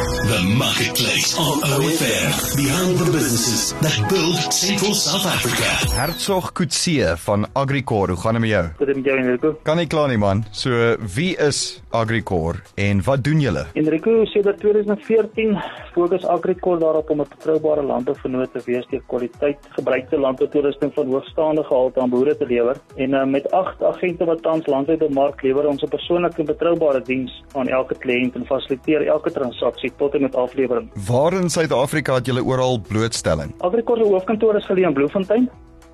Yeah. The Marketplace on OFM. Behind the businesses that build Central South Africa. Hertsog Kutse van Agricor, hoe gaan dit met jou? Dit met jou Enrico. Kan nie kla nie man. So wie is Agricor en wat doen julle? Enrico sê dat 2014 fokus Agricor daarop om 'n betroubare landbouvernoot te wees deur kwaliteit gebruikte landboutoerusting van hoogstaande gehalte aan boere te lewer. En uh, met 8 agente wat tans landwyd op mark lewer ons 'n persoonlike en betroubare diens aan elke kliënt en fasiliteer elke transaksie tot en met aflewering. Waar in Suid-Afrika het julle oral blootstelling? Agricor se hoofkantoor is geleë in Bloemfontein.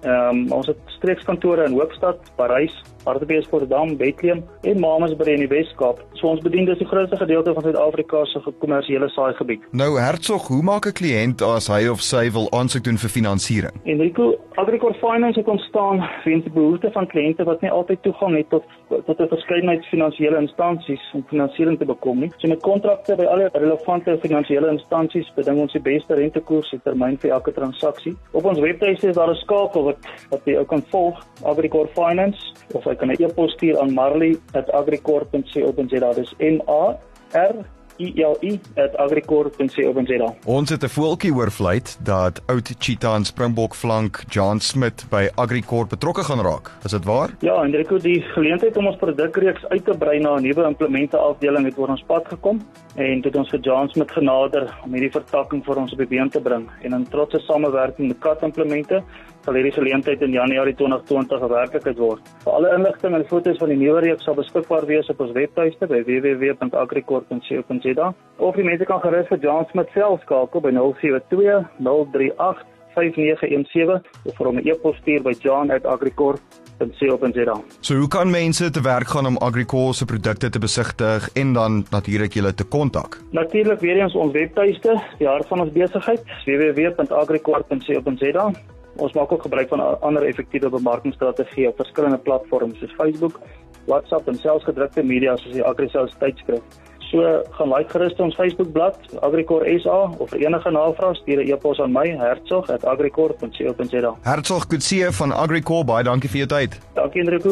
Ehm um, ons het streekskantore in Hoopstad, Parys, Hartbeespoortdam, Bethlehem en Mamasbury in die Wes-Kaap. So ons bedien dus die grootste gedeelte van Suid-Afrika se kommersiële saaigebied. Nou Hertsog, hoe maak 'n kliënt as hy of sy wil aansoek doen vir finansiering? Enrico, Agricor Finance het ontstaan weens die behoefte van kliënte wat nie altyd toegang het tot tot 'n verskeidenheid finansiële instansies om finansiering te bekom nie. So met kontrakte by alle relevante finansiële instansies beding ons die beste rentekoers en termyn vir elke transaksie. Op ons webtuiste is daar 'n skakel wat wat jy ook kan volg, Agricor Finance of jy kan 'n e-pos stuur aan marley@agricor.co.za. Dis M A R I L I @agricor.co.za. Ons het 'n voeltjie oorvleit dat oud Cheetah en Springbok flank John Smit by Agricor betrokke gaan raak. Is dit waar? Ja, Enrico, die geleentheid om ons produkreeks uit te brei na 'n nuwe implemente afdeling het oor ons pad gekom en dit ons vir John Smit genader om hierdie vertakking vir ons op die been te bring en in trotse samewerking met Kat Implemente sal hierdie geleentheid in Januarie 2020 gewerklikheid word. Vir alle inligting en foto's van die nuwe reeks sal beskikbaar wees op ons webtuiste by www.agricor.co.za of die mense kan gerus vir John Smit self skakel by 072 038 5917 of vir hom 'n e-pos stuur by john@agricor.co.za. So hoe kan mense te werk gaan om Agricor se produkte te besigtig en dan natuurlik julle te kontak? Natuurlik weer eens ons webtuiste, die hart van ons besigheid, www.agricor.co.za. Ons maak ook gebruik van ander effektiewe bemarkingsstrategieë op verskillende platforms soos Facebook, WhatsApp en selfs gedrukte media soos die AgriSales tydskrif. So gaan like gerus ons Facebookblad Agricor SA of vir enige navrae stuur 'n e-pos aan my hertzog@agricor.co.za. Hertsog Kutse van Agricor, baie dankie vir jou tyd. Dankie Enrico.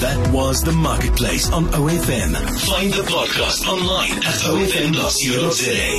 That was the Marketplace on OFM. Find the podcast online at ofm.co.za.